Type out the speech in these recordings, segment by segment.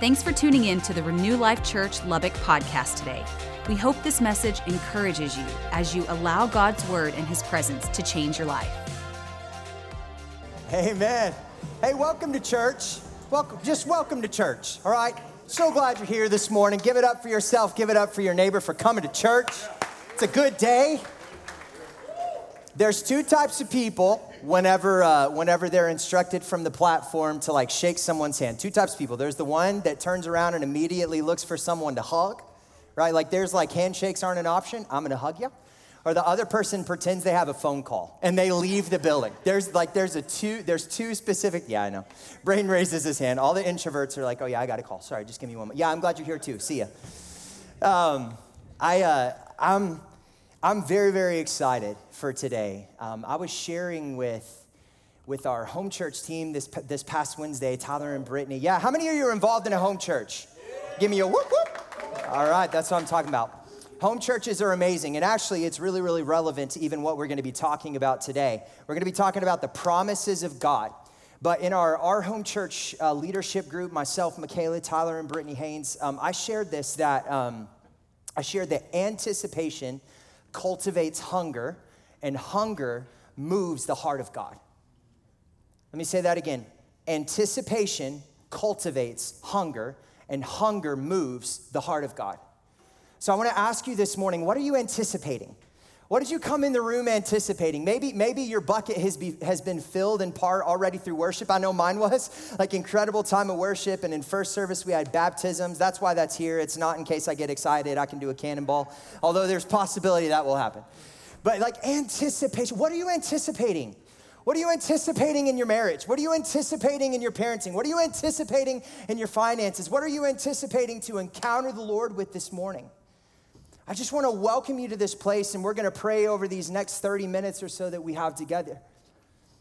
Thanks for tuning in to the Renew Life Church Lubbock podcast today. We hope this message encourages you as you allow God's word and his presence to change your life. Amen. Hey, welcome to church. Welcome, just welcome to church, all right? So glad you're here this morning. Give it up for yourself, give it up for your neighbor for coming to church. It's a good day. There's two types of people whenever, uh, whenever they're instructed from the platform to like shake someone's hand. Two types of people. There's the one that turns around and immediately looks for someone to hug, right? Like there's like handshakes aren't an option. I'm gonna hug you. Or the other person pretends they have a phone call and they leave the building. There's like there's a two there's two specific. Yeah, I know. Brain raises his hand. All the introverts are like, oh yeah, I got a call. Sorry, just give me one. Moment. Yeah, I'm glad you're here too. See ya. Um, I uh, I'm I'm very, very excited for today. Um, I was sharing with, with our home church team this, this past Wednesday, Tyler and Brittany. Yeah, how many of you are involved in a home church? Give me a whoop whoop. All right, that's what I'm talking about. Home churches are amazing, and actually, it's really, really relevant to even what we're going to be talking about today. We're going to be talking about the promises of God. But in our, our home church uh, leadership group, myself, Michaela, Tyler, and Brittany Haynes, um, I shared this that um, I shared that anticipation cultivates hunger, and hunger moves the heart of God. Let me say that again. Anticipation cultivates hunger, and hunger moves the heart of God. So I want to ask you this morning what are you anticipating? What did you come in the room anticipating? Maybe, maybe your bucket has, be, has been filled in part already through worship. I know mine was like incredible time of worship. And in first service, we had baptisms. That's why that's here. It's not in case I get excited, I can do a cannonball, although there's possibility that will happen. But like anticipation, what are you anticipating? What are you anticipating in your marriage? What are you anticipating in your parenting? What are you anticipating in your finances? What are you anticipating to encounter the Lord with this morning? I just want to welcome you to this place, and we're going to pray over these next 30 minutes or so that we have together.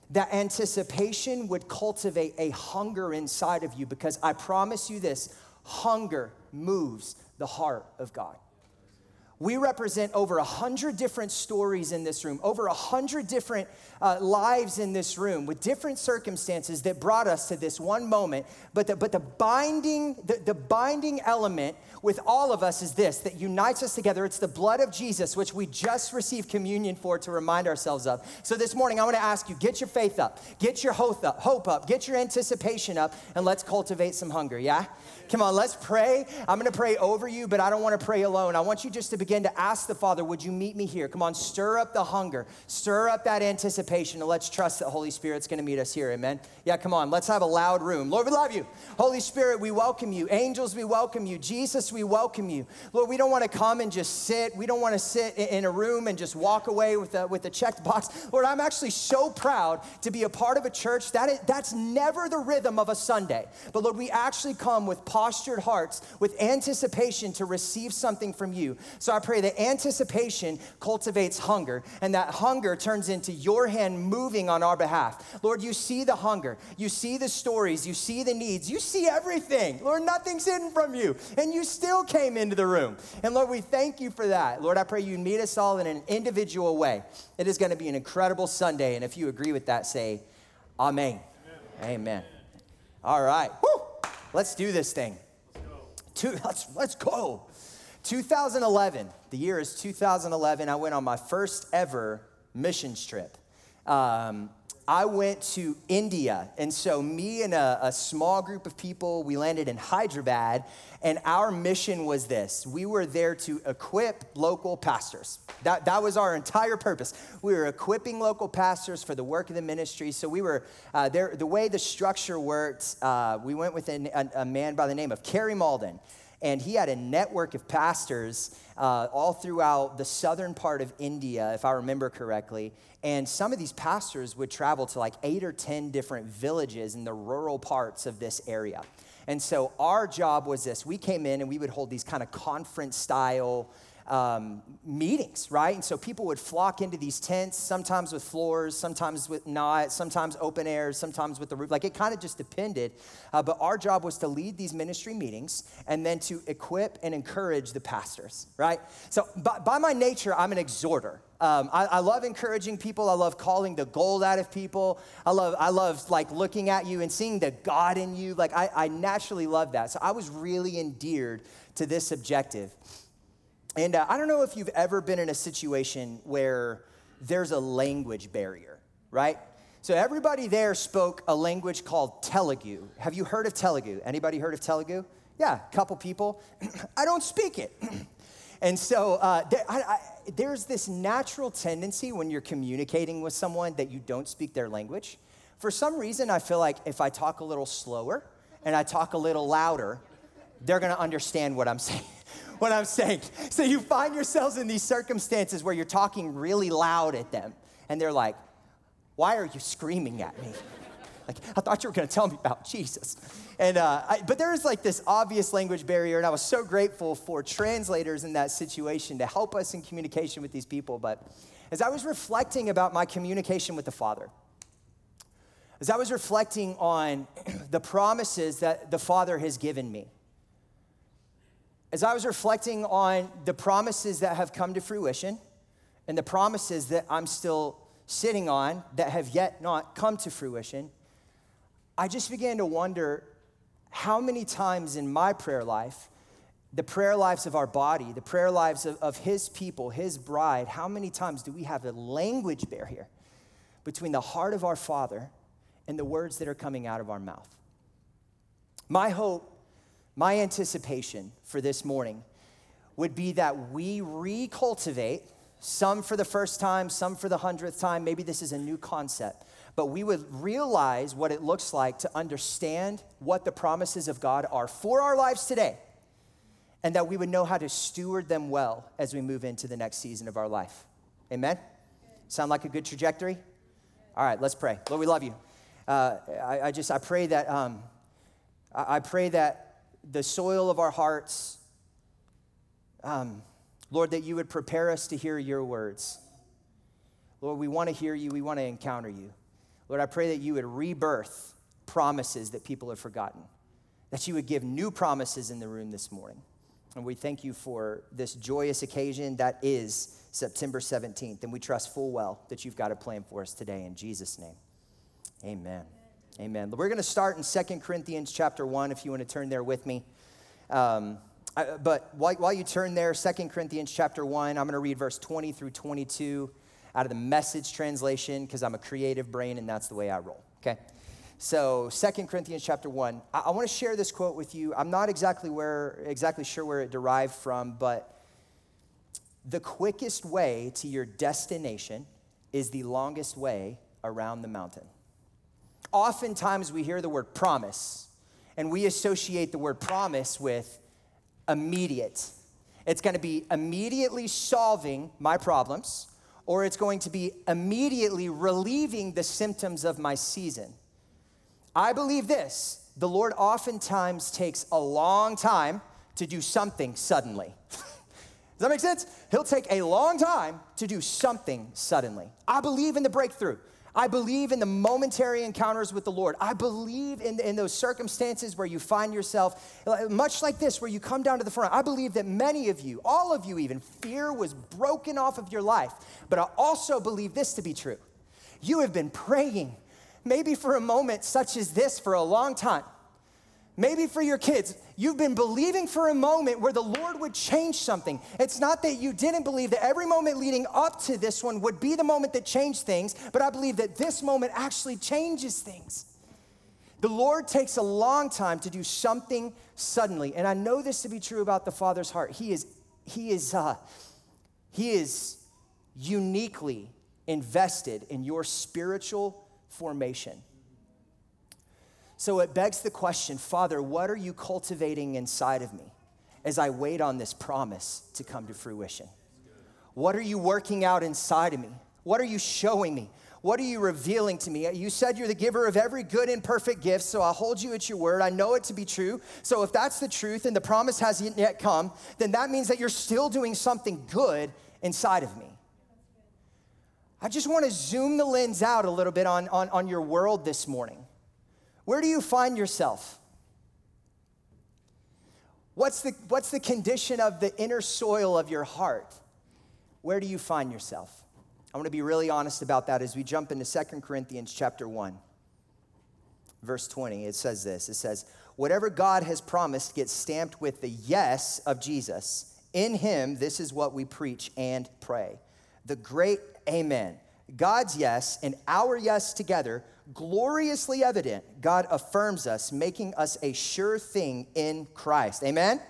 That anticipation would cultivate a hunger inside of you because I promise you this hunger moves the heart of God. We represent over a hundred different stories in this room, over a hundred different uh, lives in this room with different circumstances that brought us to this one moment. But the, but the binding, the, the binding element with all of us is this that unites us together. It's the blood of Jesus, which we just received communion for to remind ourselves of. So this morning, I want to ask you get your faith up, get your hope up, hope up, get your anticipation up, and let's cultivate some hunger, yeah? Come on, let's pray. I'm gonna pray over you, but I don't wanna pray alone. I want you just to begin to ask the Father, would you meet me here? Come on, stir up the hunger, stir up that anticipation, and let's trust that Holy Spirit's gonna meet us here, amen? Yeah, come on, let's have a loud room. Lord, we love you. Holy Spirit, we welcome you. Angels, we welcome you. Jesus, we welcome you. Lord, we don't wanna come and just sit. We don't wanna sit in a room and just walk away with a, with a checked box. Lord, I'm actually so proud to be a part of a church. That is, that's never the rhythm of a Sunday. But Lord, we actually come with postured hearts with anticipation to receive something from you. So I pray that anticipation cultivates hunger, and that hunger turns into your hand moving on our behalf. Lord, you see the hunger, you see the stories, you see the needs, you see everything. Lord, nothing's hidden from you, and you still came into the room. And Lord, we thank you for that. Lord, I pray you meet us all in an individual way. It is going to be an incredible Sunday, and if you agree with that, say, Amen. Amen. Amen. All right. Woo! Let's do this thing. Two, let's, let's go. 2011, the year is 2011. I went on my first ever missions trip. Um, I went to India. And so, me and a, a, small group of people, we landed in Hyderabad. And our mission was this we were there to equip local pastors. That, that was our entire purpose. We were equipping local pastors for the work of the ministry. So, we were uh, there. The way the structure worked, uh, we went with a, a, a man by the name of Kerry Malden and he had a network of pastors uh, all throughout the southern part of India, if I remember correctly. And some of these pastors would travel to like eight or 10 different villages in the rural parts of this area. And so our job was this we came in and we would hold these kind of conference style um, meetings, right? And so people would flock into these tents, sometimes with floors, sometimes with not, sometimes open air, sometimes with the roof. Like it kind of just depended. Uh, but our job was to lead these ministry meetings and then to equip and encourage the pastors, right? So by, by my nature, I'm an exhorter. Um, I, I, love encouraging people. I love calling the gold out of people. I love, I love like looking at you and seeing the God in you. Like I, I naturally love that. So I was really endeared to this objective. And uh, I don't know if you've ever been in a situation where there's a language barrier, right? So everybody there spoke a language called Telugu. Have you heard of Telugu? Anybody heard of Telugu? Yeah, a couple people. I don't speak it. and so uh, there, I, I, there's this natural tendency when you're communicating with someone that you don't speak their language. For some reason, I feel like if I talk a little slower and I talk a little louder, they're gonna understand what I'm saying what I'm saying. So you find yourselves in these circumstances where you're talking really loud at them, and they're like, Why are you screaming at me? Like, I thought you were gonna tell me about Jesus. And, uh, I, but there is like this obvious language barrier, and I was so grateful for translators in that situation to help us in communication with these people. But as I was reflecting about my communication with the Father, as I was reflecting on the promises that the Father has given me, as I was reflecting on the promises that have come to fruition and the promises that I'm still sitting on that have yet not come to fruition, I just began to wonder how many times in my prayer life, the prayer lives of our body, the prayer lives of, of His people, His bride, how many times do we have a language barrier between the heart of our Father and the words that are coming out of our mouth? My hope my anticipation for this morning would be that we recultivate, some for the first time, some for the hundredth time, maybe this is a new concept, but we would realize what it looks like to understand what the promises of God are for our lives today, and that we would know how to steward them well as we move into the next season of our life. Amen? Sound like a good trajectory? All right, let's pray. Lord, we love you. Uh, I, I, just, I pray that, um, I, I pray that the soil of our hearts. Um, Lord, that you would prepare us to hear your words. Lord, we want to hear you, we want to encounter you. Lord, I pray that you would rebirth promises that people have forgotten, that you would give new promises in the room this morning. And we thank you for this joyous occasion that is September 17th. And we trust full well that you've got a plan for us today in Jesus' name. Amen. Amen. We're going to start in Second Corinthians chapter 1, if you want to turn there with me. Um, I, but while, while you turn there, Second Corinthians chapter 1, I'm going to read verse 20 through 22 out of the message translation because I'm a creative brain and that's the way I roll, okay? So Second Corinthians chapter 1, I, I want to share this quote with you. I'm not exactly where exactly sure where it derived from, but the quickest way to your destination is the longest way around the mountain. Oftentimes we hear the word promise, and we associate the word promise with immediate. It's going to be immediately solving my problems, or it's going to be immediately relieving the symptoms of my season. I believe this the Lord oftentimes takes a long time to do something suddenly. Does that make sense? He'll take a long time to do something suddenly. I believe in the breakthrough. I believe in the momentary encounters with the Lord. I believe in, in those circumstances where you find yourself, much like this, where you come down to the front. I believe that many of you, all of you even, fear was broken off of your life. But I also believe this to be true. You have been praying, maybe for a moment such as this, for a long time. Maybe for your kids, you've been believing for a moment where the Lord would change something. It's not that you didn't believe that every moment leading up to this one would be the moment that changed things, but I believe that this moment actually changes things. The Lord takes a long time to do something suddenly, and I know this to be true about the Father's heart. He is, he is, uh, he is uniquely invested in your spiritual formation. So it begs the question Father, what are you cultivating inside of me as I wait on this promise to come to fruition? What are you working out inside of me? What are you showing me? What are you revealing to me? You said you're the giver of every good and perfect gift, so I'll hold you at your word. I know it to be true. So if that's the truth and the promise hasn't yet come, then that means that you're still doing something good inside of me. I just want to zoom the lens out a little bit on, on, on your world this morning. Where do you find yourself? What's the, what's the condition of the inner soil of your heart? Where do you find yourself? I want to be really honest about that as we jump into Second Corinthians chapter 1. Verse 20, it says this. It says, Whatever God has promised gets stamped with the yes of Jesus. In him, this is what we preach and pray. The great amen. God's yes and our yes together, gloriously evident, God affirms us, making us a sure thing in Christ. Amen?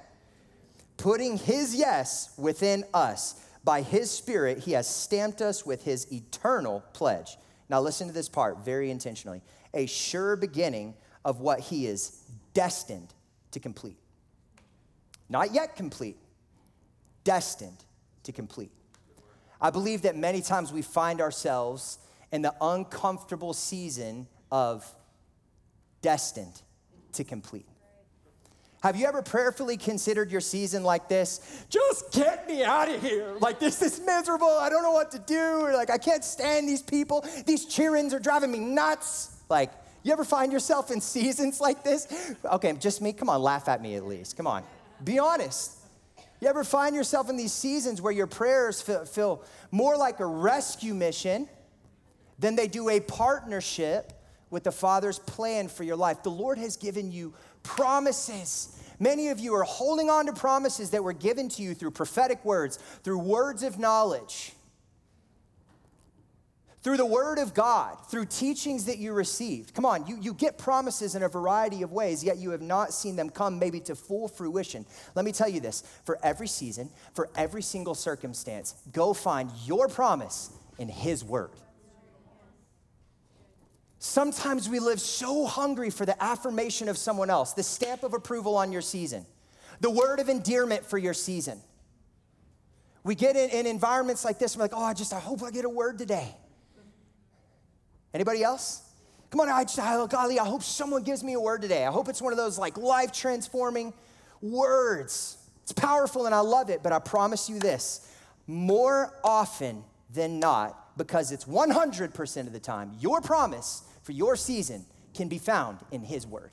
Putting his yes within us by his Spirit, he has stamped us with his eternal pledge. Now, listen to this part very intentionally a sure beginning of what he is destined to complete. Not yet complete, destined to complete. I believe that many times we find ourselves in the uncomfortable season of destined to complete. Have you ever prayerfully considered your season like this? Just get me out of here. Like, this is miserable. I don't know what to do. Or like, I can't stand these people. These cheer-ins are driving me nuts. Like, you ever find yourself in seasons like this? Okay, just me. Come on, laugh at me at least. Come on. Be honest. You ever find yourself in these seasons where your prayers feel, feel more like a rescue mission than they do a partnership with the Father's plan for your life? The Lord has given you promises. Many of you are holding on to promises that were given to you through prophetic words, through words of knowledge, through the word of God, through teachings that you received. Come on, you, you get promises in a variety of ways, yet you have not seen them come maybe to full fruition. Let me tell you this for every season, for every single circumstance, go find your promise in His word. Sometimes we live so hungry for the affirmation of someone else, the stamp of approval on your season, the word of endearment for your season. We get in, in environments like this, we're like, oh, I just, I hope I get a word today. Anybody else? Come on, I just, I, golly, I hope someone gives me a word today. I hope it's one of those like life transforming words. It's powerful and I love it, but I promise you this more often than not, because it's 100% of the time, your promise for your season can be found in His Word.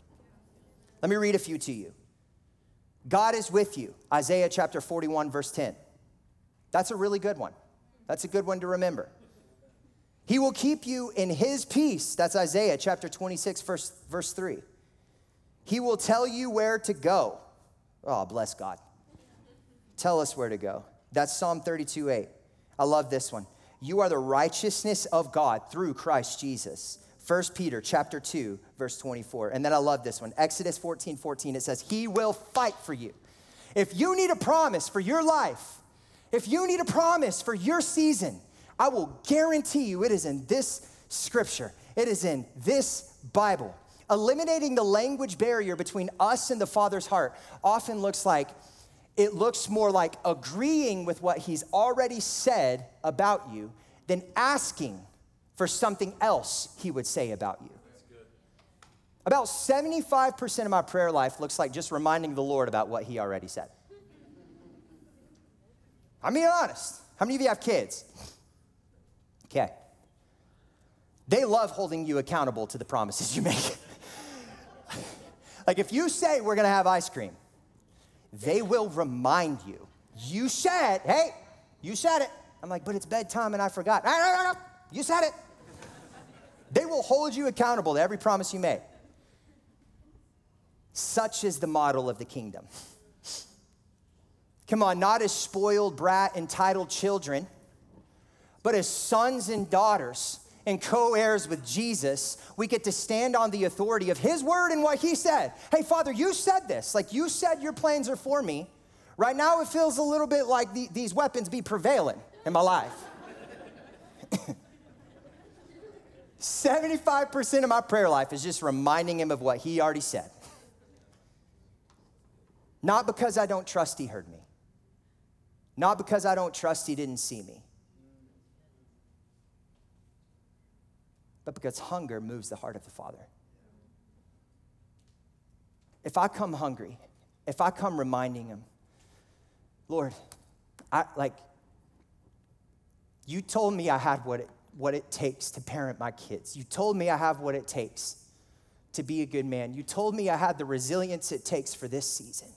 Let me read a few to you. God is with you, Isaiah chapter 41, verse 10. That's a really good one. That's a good one to remember. He will keep you in his peace. That's Isaiah chapter 26, verse, verse 3. He will tell you where to go. Oh, bless God. Tell us where to go. That's Psalm 32, 8. I love this one. You are the righteousness of God through Christ Jesus. 1 Peter chapter 2, verse 24. And then I love this one. Exodus 14, 14. It says, He will fight for you. If you need a promise for your life, if you need a promise for your season, I will guarantee you it is in this scripture, it is in this Bible. Eliminating the language barrier between us and the Father's heart often looks like it looks more like agreeing with what He's already said about you than asking for something else He would say about you. About 75% of my prayer life looks like just reminding the Lord about what He already said. I'm being honest. How many of you have kids? Okay. They love holding you accountable to the promises you make. like if you say we're gonna have ice cream, they will remind you. You said, hey, you said it. I'm like, but it's bedtime and I forgot. You said it. They will hold you accountable to every promise you make. Such is the model of the kingdom. Come on, not as spoiled, brat, entitled children but as sons and daughters and co heirs with Jesus, we get to stand on the authority of His word and what He said. Hey, Father, you said this. Like you said, your plans are for me. Right now, it feels a little bit like the, these weapons be prevailing in my life. 75% of my prayer life is just reminding Him of what He already said. Not because I don't trust He heard me, not because I don't trust He didn't see me but because hunger moves the heart of the Father. If I come hungry, if I come reminding him, Lord, I like you told me I had what it, what it takes to parent my kids. You told me I have what it takes to be a good man. You told me I had the resilience it takes for this season.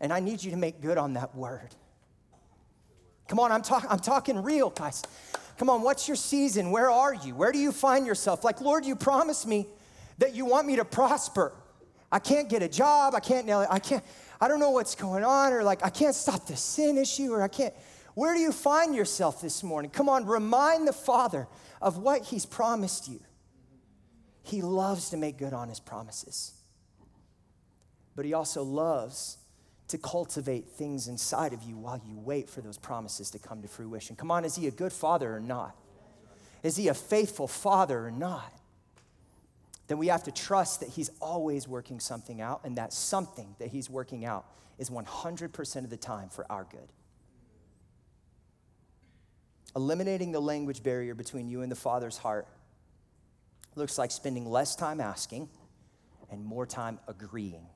And I need you to make good on that word. Come on, I'm, talk- I'm talking real, guys. Come on, what's your season? Where are you? Where do you find yourself? Like, Lord, you promised me that you want me to prosper. I can't get a job. I can't, nail, I can't, I don't know what's going on, or like, I can't stop the sin issue, or I can't. Where do you find yourself this morning? Come on, remind the Father of what He's promised you. He loves to make good on His promises, but He also loves to cultivate things inside of you while you wait for those promises to come to fruition. Come on, is He a good Father or not? Is He a faithful Father or not? Then we have to trust that He's always working something out, and that something that He's working out is 100% of the time for our good. Eliminating the language barrier between you and the Father's heart looks like spending less time asking and more time agreeing.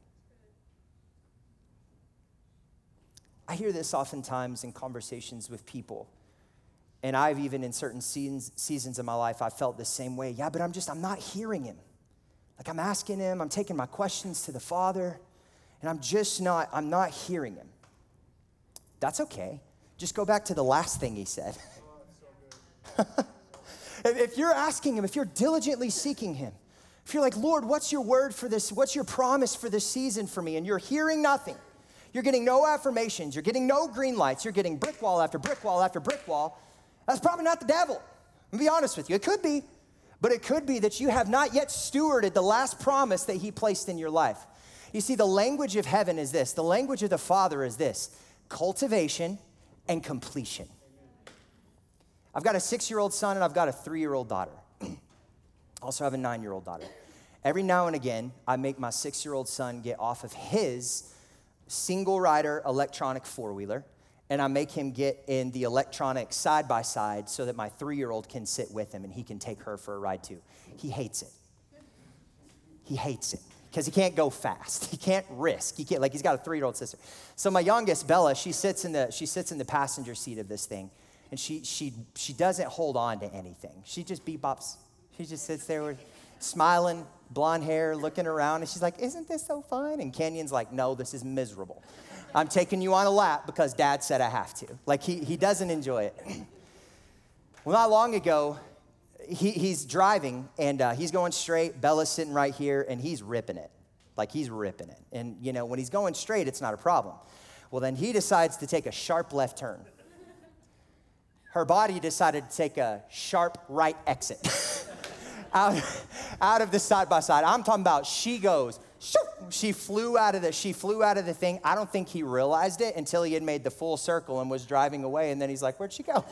I hear this oftentimes in conversations with people. And I've even in certain seasons, seasons of my life, I felt the same way. Yeah, but I'm just, I'm not hearing him. Like I'm asking him, I'm taking my questions to the Father, and I'm just not, I'm not hearing him. That's okay. Just go back to the last thing he said. if you're asking Him, if you're diligently seeking Him, if you're like, Lord, what's your word for this? What's your promise for this season for me? And you're hearing nothing. You're getting no affirmations. You're getting no green lights. You're getting brick wall after brick wall after brick wall. That's probably not the devil. I'm be honest with you. It could be, but it could be that you have not yet stewarded the last promise that He placed in your life. You see, the language of heaven is this the language of the Father is this cultivation and completion. I've got a six year old son and I've got a three year old daughter. also have a nine year old daughter. Every now and again, I make my six year old son get off of his single rider electronic four wheeler and I make him get in the electronic side by side so that my three year old can sit with him and he can take her for a ride too. He hates it. He hates it because he can't go fast. He can't risk. He can't like he's got a three year old sister. So my youngest Bella, she sits in the she sits in the passenger seat of this thing, and she, she, she doesn't hold on to anything. She just bebops. She just sits there with, smiling, blonde hair, looking around, and she's like, Isn't this so fun? And Kenyon's like, No, this is miserable. I'm taking you on a lap because dad said I have to. Like, he, he doesn't enjoy it. well, not long ago, he, he's driving and uh, he's going straight. Bella's sitting right here and he's ripping it. Like, he's ripping it. And, you know, when he's going straight, it's not a problem. Well, then he decides to take a sharp left turn her body decided to take a sharp right exit out, out of the side by side. I'm talking about she goes, she flew out of the she flew out of the thing. I don't think he realized it until he had made the full circle and was driving away. And then he's like, "Where'd she go?"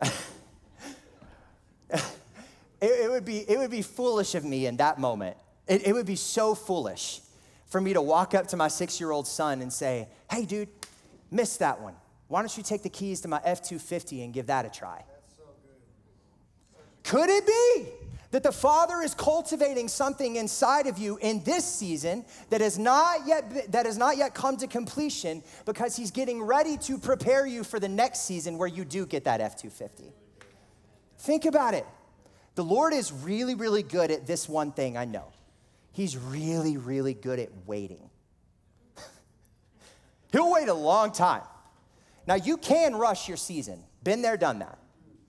it, it, would be it would be foolish of me in that moment. It, it would be so foolish for me to walk up to my six year old son and say, "Hey, dude, missed that one." Why don't you take the keys to my F 250 and give that a try? So Could it be that the Father is cultivating something inside of you in this season that has not yet that has not yet come to completion because He's getting ready to prepare you for the next season where you do get that F 250? Think about it. The Lord is really, really good at this one thing, I know. He's really, really good at waiting. He'll wait a long time. Now, you can rush your season. Been there, done that.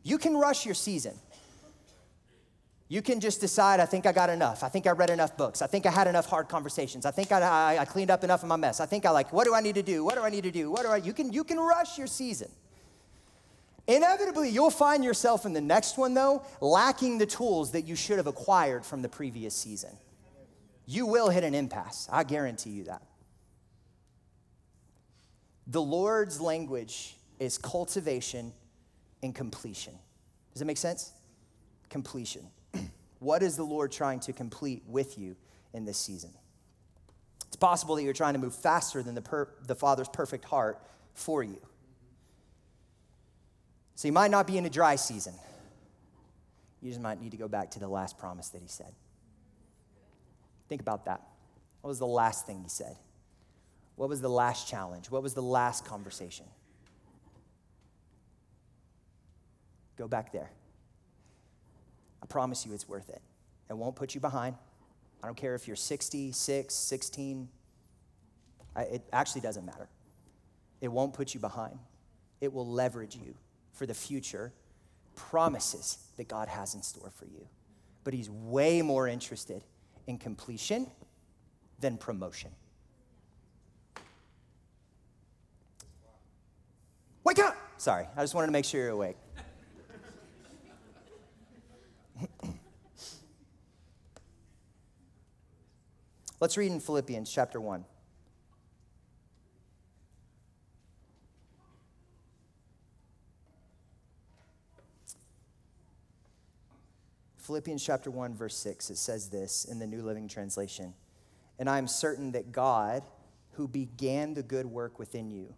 You can rush your season. You can just decide, I think I got enough. I think I read enough books. I think I had enough hard conversations. I think I, I, I, cleaned up enough of my mess. I think I like, what do I need to do? What do I need to do? What do I, you can, you can rush your season. Inevitably, you'll find yourself in the next one, though, lacking the tools that you should have acquired from the previous season. You will hit an impasse. I guarantee you that. The Lord's language is cultivation and completion. Does that make sense? Completion. what is the Lord trying to complete with you in this season? It's possible that you're trying to move faster than the, per- the Father's perfect heart for you. So you might not be in a dry season. You just might need to go back to the last promise that he said. Think about that. What was the last thing he said? What was the last challenge? What was the last conversation? Go back there. I promise you it's worth it. It won't put you behind. I don't care if you're 66, 16. I, it actually doesn't matter. It won't put you behind. It will leverage you for the future promises that God has in store for you. But He's way more interested in completion than promotion. Wake up! Sorry, I just wanted to make sure you're awake. Let's read in Philippians chapter 1. Philippians chapter 1, verse 6, it says this in the New Living Translation. And I am certain that God, who began the good work within you,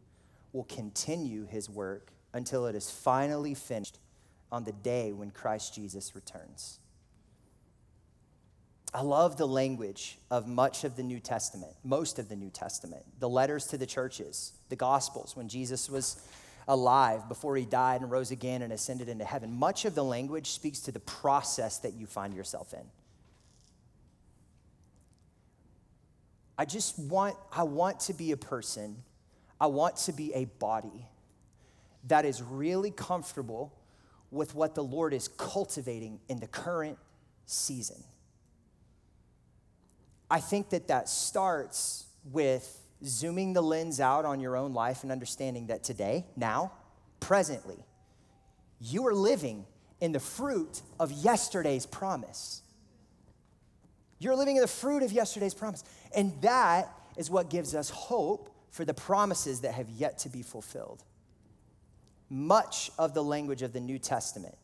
will continue his work until it is finally finished on the day when Christ Jesus returns. I love the language of much of the New Testament, most of the New Testament, the letters to the churches, the Gospels, when Jesus was alive before he died and rose again and ascended into heaven. Much of the language speaks to the process that you find yourself in. I just want, I want to be a person, I want to be a body that is really comfortable with what the Lord is cultivating in the current season. I think that that starts with zooming the lens out on your own life and understanding that today, now, presently, you are living in the fruit of yesterday's promise. You're living in the fruit of yesterday's promise. And that is what gives us hope for the promises that have yet to be fulfilled. Much of the language of the New Testament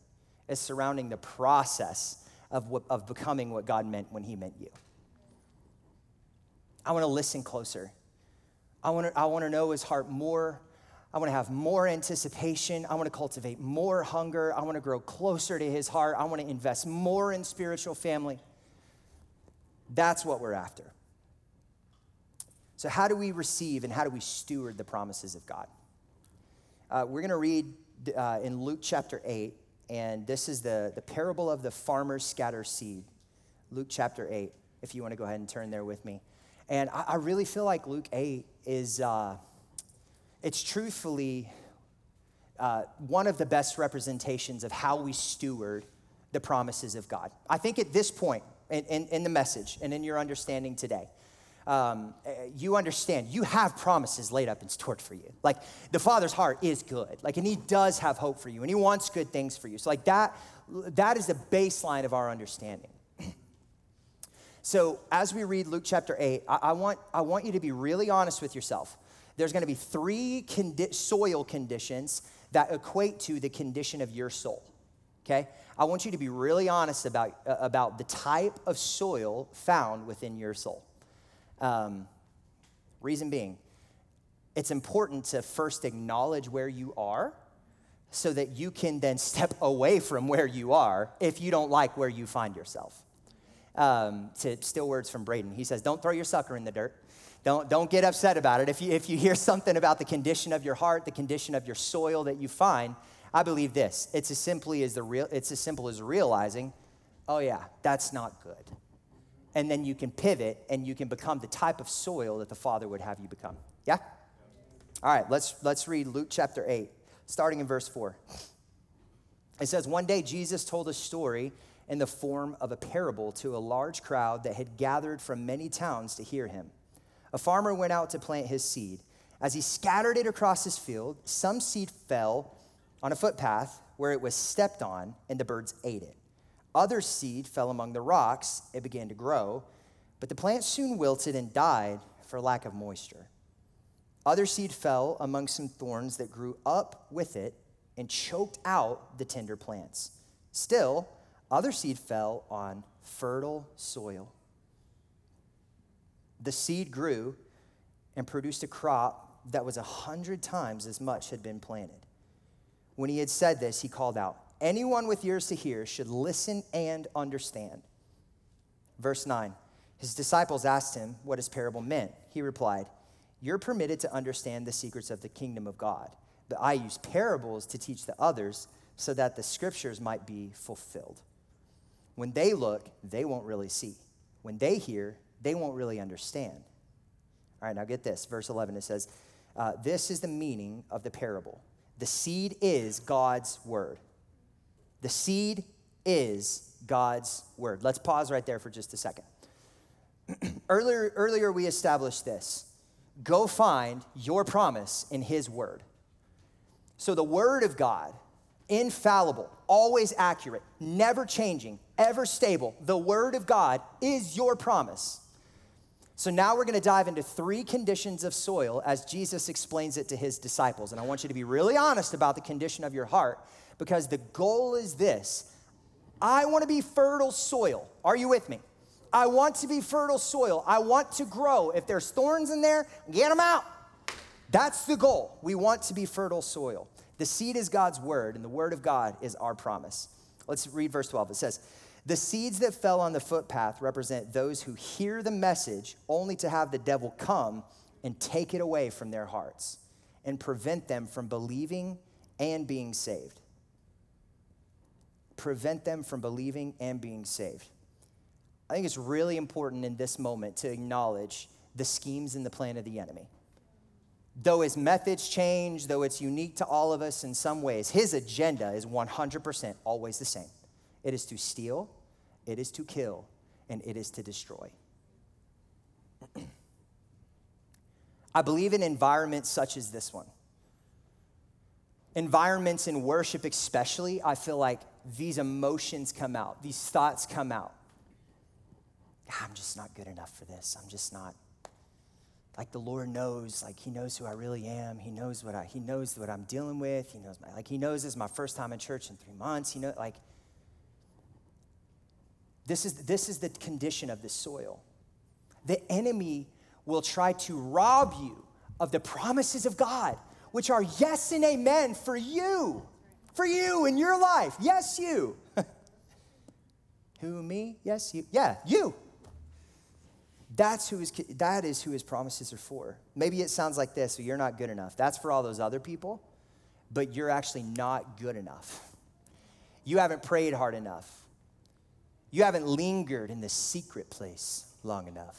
is surrounding the process of, what, of becoming what God meant when He meant you. I want to listen closer I want to I want to know his heart more. I want to have more anticipation. I want to cultivate more hunger. I want to grow closer to his heart. I want to invest more in spiritual family. That's what we're after. So, how do we receive and how do we steward the promises of God? Uh, we're going to read uh, in Luke chapter 8, and this is the, the parable of the farmer's scatter seed. Luke chapter 8, if you want to go ahead and turn there with me. And I, I really feel like Luke 8 is, uh, it's truthfully uh, one of the best representations of how we steward the promises of God. I think at this point in, in, in the message and in your understanding today, um, you understand you have promises laid up in store for you. Like the Father's heart is good, like, and He does have hope for you, and He wants good things for you. So, like that, that is the baseline of our understanding. So, as we read Luke chapter 8, I, I, want, I want you to be really honest with yourself. There's going to be three condi- soil conditions that equate to the condition of your soul. Okay? I want you to be really honest about, uh, about the type of soil found within your soul. Um, reason being, it's important to first acknowledge where you are so that you can then step away from where you are if you don't like where you find yourself um, to steal words from Braden. He says, Don't throw your sucker in the dirt. Don't, don't get upset about it. If you, if you hear something about the condition of your heart, the condition of your soil that you find, I believe this. It's as simply as the real, it's as simple as realizing, oh yeah, that's not good. And then you can pivot and you can become the type of soil that the Father would have you become. Yeah? All right, let's let's read Luke chapter 8, starting in verse 4. It says, One day Jesus told a story in the form of a parable to a large crowd that had gathered from many towns to hear him. A farmer went out to plant his seed. As he scattered it across his field, some seed fell on a footpath where it was stepped on, and the birds ate it. Other seed fell among the rocks. It began to grow, but the plant soon wilted and died for lack of moisture. Other seed fell among some thorns that grew up with it and choked out the tender plants. Still, other seed fell on fertile soil. The seed grew and produced a crop that was a hundred times as much had been planted. When he had said this, he called out, Anyone with ears to hear should listen and understand. Verse 9 His disciples asked him what his parable meant. He replied, You're permitted to understand the secrets of the kingdom of God, but I use parables to teach the others so that the scriptures might be fulfilled. When they look, they won't really see. When they hear, they won't really understand. All right, now get this. Verse 11, it says, uh, This is the meaning of the parable. The seed is God's word. The seed is God's word. Let's pause right there for just a second. earlier, earlier, we established this go find your promise in His word. So, the word of God, infallible, always accurate, never changing, ever stable, the word of God is your promise. So now we're going to dive into three conditions of soil as Jesus explains it to his disciples. And I want you to be really honest about the condition of your heart because the goal is this I want to be fertile soil. Are you with me? I want to be fertile soil. I want to grow. If there's thorns in there, get them out. That's the goal. We want to be fertile soil. The seed is God's word, and the word of God is our promise. Let's read verse 12. It says, the seeds that fell on the footpath represent those who hear the message only to have the devil come and take it away from their hearts and prevent them from believing and being saved. Prevent them from believing and being saved. I think it's really important in this moment to acknowledge the schemes and the plan of the enemy. Though his methods change, though it's unique to all of us in some ways, his agenda is 100% always the same. It is to steal, it is to kill, and it is to destroy. I believe in environments such as this one. Environments in worship, especially, I feel like these emotions come out, these thoughts come out. Ah, I'm just not good enough for this. I'm just not. Like the Lord knows, like He knows who I really am. He knows what I, He knows what I'm dealing with. He knows my, like He knows this is my first time in church in three months. He know, like this is, this is the condition of the soil. The enemy will try to rob you of the promises of God, which are yes and amen for you, for you in your life. Yes, you. who, me? Yes, you. Yeah, you. That's who is, that is who his promises are for. Maybe it sounds like this, you're not good enough. That's for all those other people, but you're actually not good enough. You haven't prayed hard enough. You haven't lingered in the secret place long enough.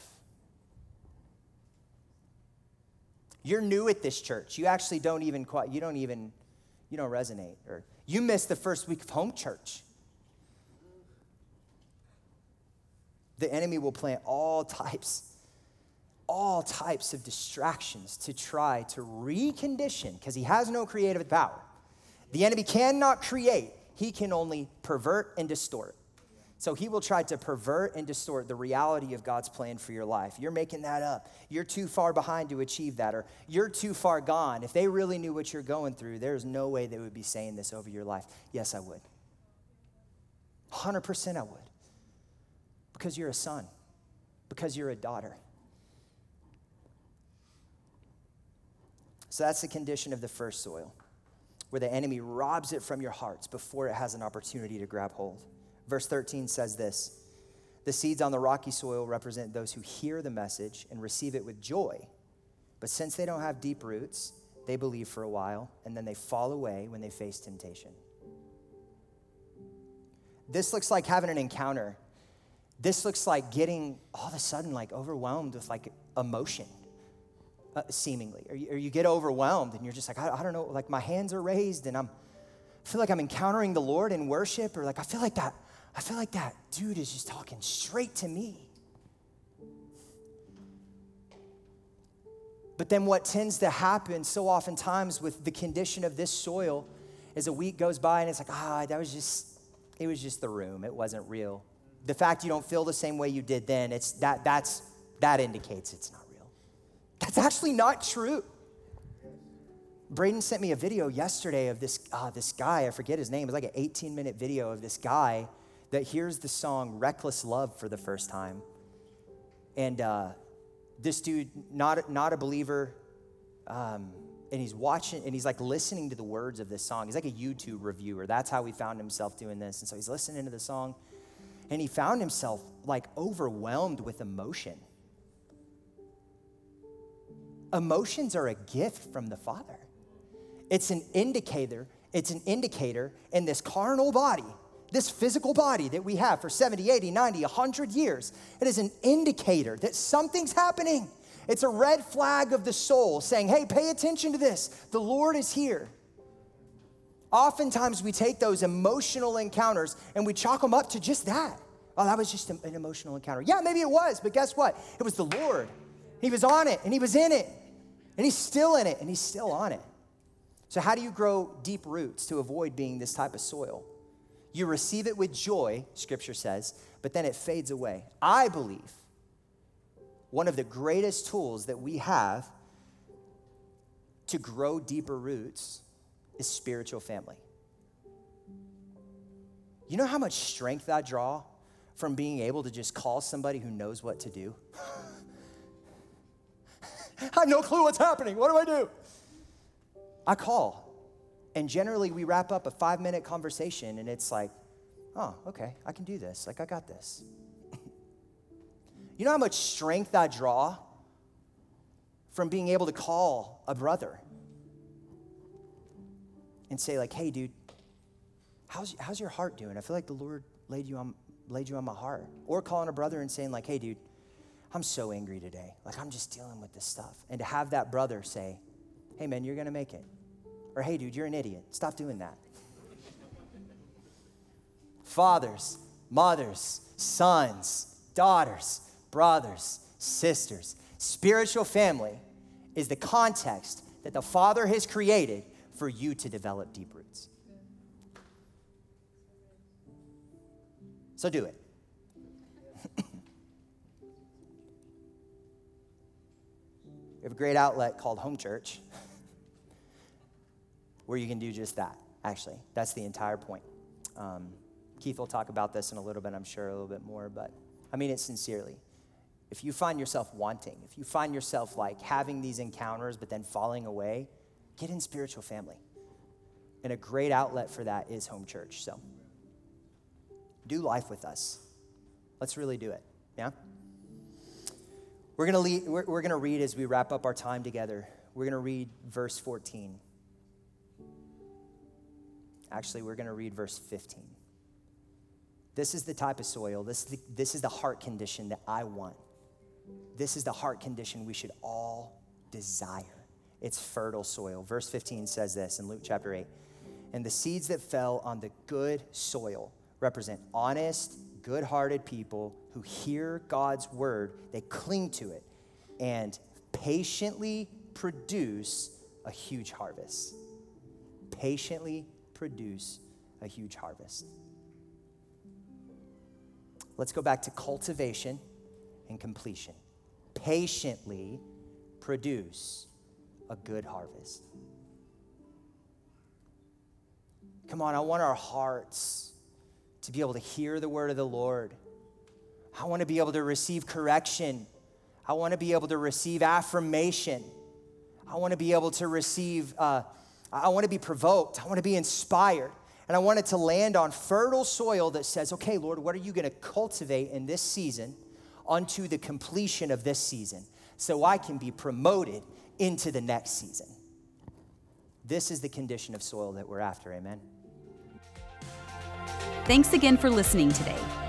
You're new at this church. You actually don't even quite, you don't even, you don't resonate. Or you missed the first week of home church. The enemy will plant all types, all types of distractions to try to recondition, because he has no creative power. The enemy cannot create, he can only pervert and distort. So he will try to pervert and distort the reality of God's plan for your life. You're making that up. You're too far behind to achieve that, or you're too far gone. If they really knew what you're going through, there's no way they would be saying this over your life. Yes, I would. 100% I would. Because you're a son, because you're a daughter. So that's the condition of the first soil, where the enemy robs it from your hearts before it has an opportunity to grab hold. Verse 13 says this The seeds on the rocky soil represent those who hear the message and receive it with joy. But since they don't have deep roots, they believe for a while and then they fall away when they face temptation. This looks like having an encounter. This looks like getting all of a sudden like overwhelmed with like emotion, uh, seemingly. Or you, or you, get overwhelmed and you're just like, I, I don't know, like my hands are raised and I'm, I feel like I'm encountering the Lord in worship, or like I feel like that I feel like that dude is just talking straight to me. But then what tends to happen so oftentimes with the condition of this soil is a week goes by and it's like, ah, that was just, it was just the room. It wasn't real. The fact you don't feel the same way you did then, it's that that's that indicates it's not real. That's actually not true. Braden sent me a video yesterday of this, uh, this guy, I forget his name, it was like an 18 minute video of this guy that hears the song Reckless Love for the first time. And uh, this dude, not, not a believer, um, and he's watching and he's like listening to the words of this song. He's like a YouTube reviewer. That's how he found himself doing this. And so he's listening to the song and he found himself like overwhelmed with emotion. Emotions are a gift from the Father. It's an indicator, it's an indicator in this carnal body, this physical body that we have for 70, 80, 90, 100 years. It is an indicator that something's happening. It's a red flag of the soul saying, hey, pay attention to this. The Lord is here. Oftentimes we take those emotional encounters and we chalk them up to just that. Oh, that was just an emotional encounter. Yeah, maybe it was, but guess what? It was the Lord. He was on it and he was in it. And he's still in it and he's still on it. So, how do you grow deep roots to avoid being this type of soil? You receive it with joy, scripture says, but then it fades away. I believe one of the greatest tools that we have to grow deeper roots is spiritual family. You know how much strength I draw from being able to just call somebody who knows what to do? I have no clue what's happening. What do I do? I call. And generally, we wrap up a five minute conversation, and it's like, oh, okay, I can do this. Like, I got this. You know how much strength I draw from being able to call a brother and say, like, hey, dude, how's, how's your heart doing? I feel like the Lord laid you, on, laid you on my heart. Or calling a brother and saying, like, hey, dude, I'm so angry today. Like, I'm just dealing with this stuff. And to have that brother say, hey, man, you're going to make it. Or, hey, dude, you're an idiot. Stop doing that. Fathers, mothers, sons, daughters, brothers, sisters. Spiritual family is the context that the Father has created for you to develop deep roots. So do it. we have a great outlet called Home Church where you can do just that, actually. That's the entire point. Um, Keith will talk about this in a little bit, I'm sure, a little bit more, but I mean it sincerely if you find yourself wanting, if you find yourself like having these encounters but then falling away, get in spiritual family. And a great outlet for that is home church. So do life with us. Let's really do it. Yeah? We're going to we're, we're going to read as we wrap up our time together. We're going to read verse 14. Actually, we're going to read verse 15. This is the type of soil, this is the, this is the heart condition that I want this is the heart condition we should all desire. It's fertile soil. Verse 15 says this in Luke chapter 8. And the seeds that fell on the good soil represent honest, good hearted people who hear God's word, they cling to it, and patiently produce a huge harvest. Patiently produce a huge harvest. Let's go back to cultivation and completion. Patiently produce a good harvest. Come on, I want our hearts to be able to hear the word of the Lord. I want to be able to receive correction. I want to be able to receive affirmation. I want to be able to receive, uh, I want to be provoked. I want to be inspired. And I want it to land on fertile soil that says, okay, Lord, what are you going to cultivate in this season unto the completion of this season so I can be promoted into the next season? This is the condition of soil that we're after. Amen. Thanks again for listening today.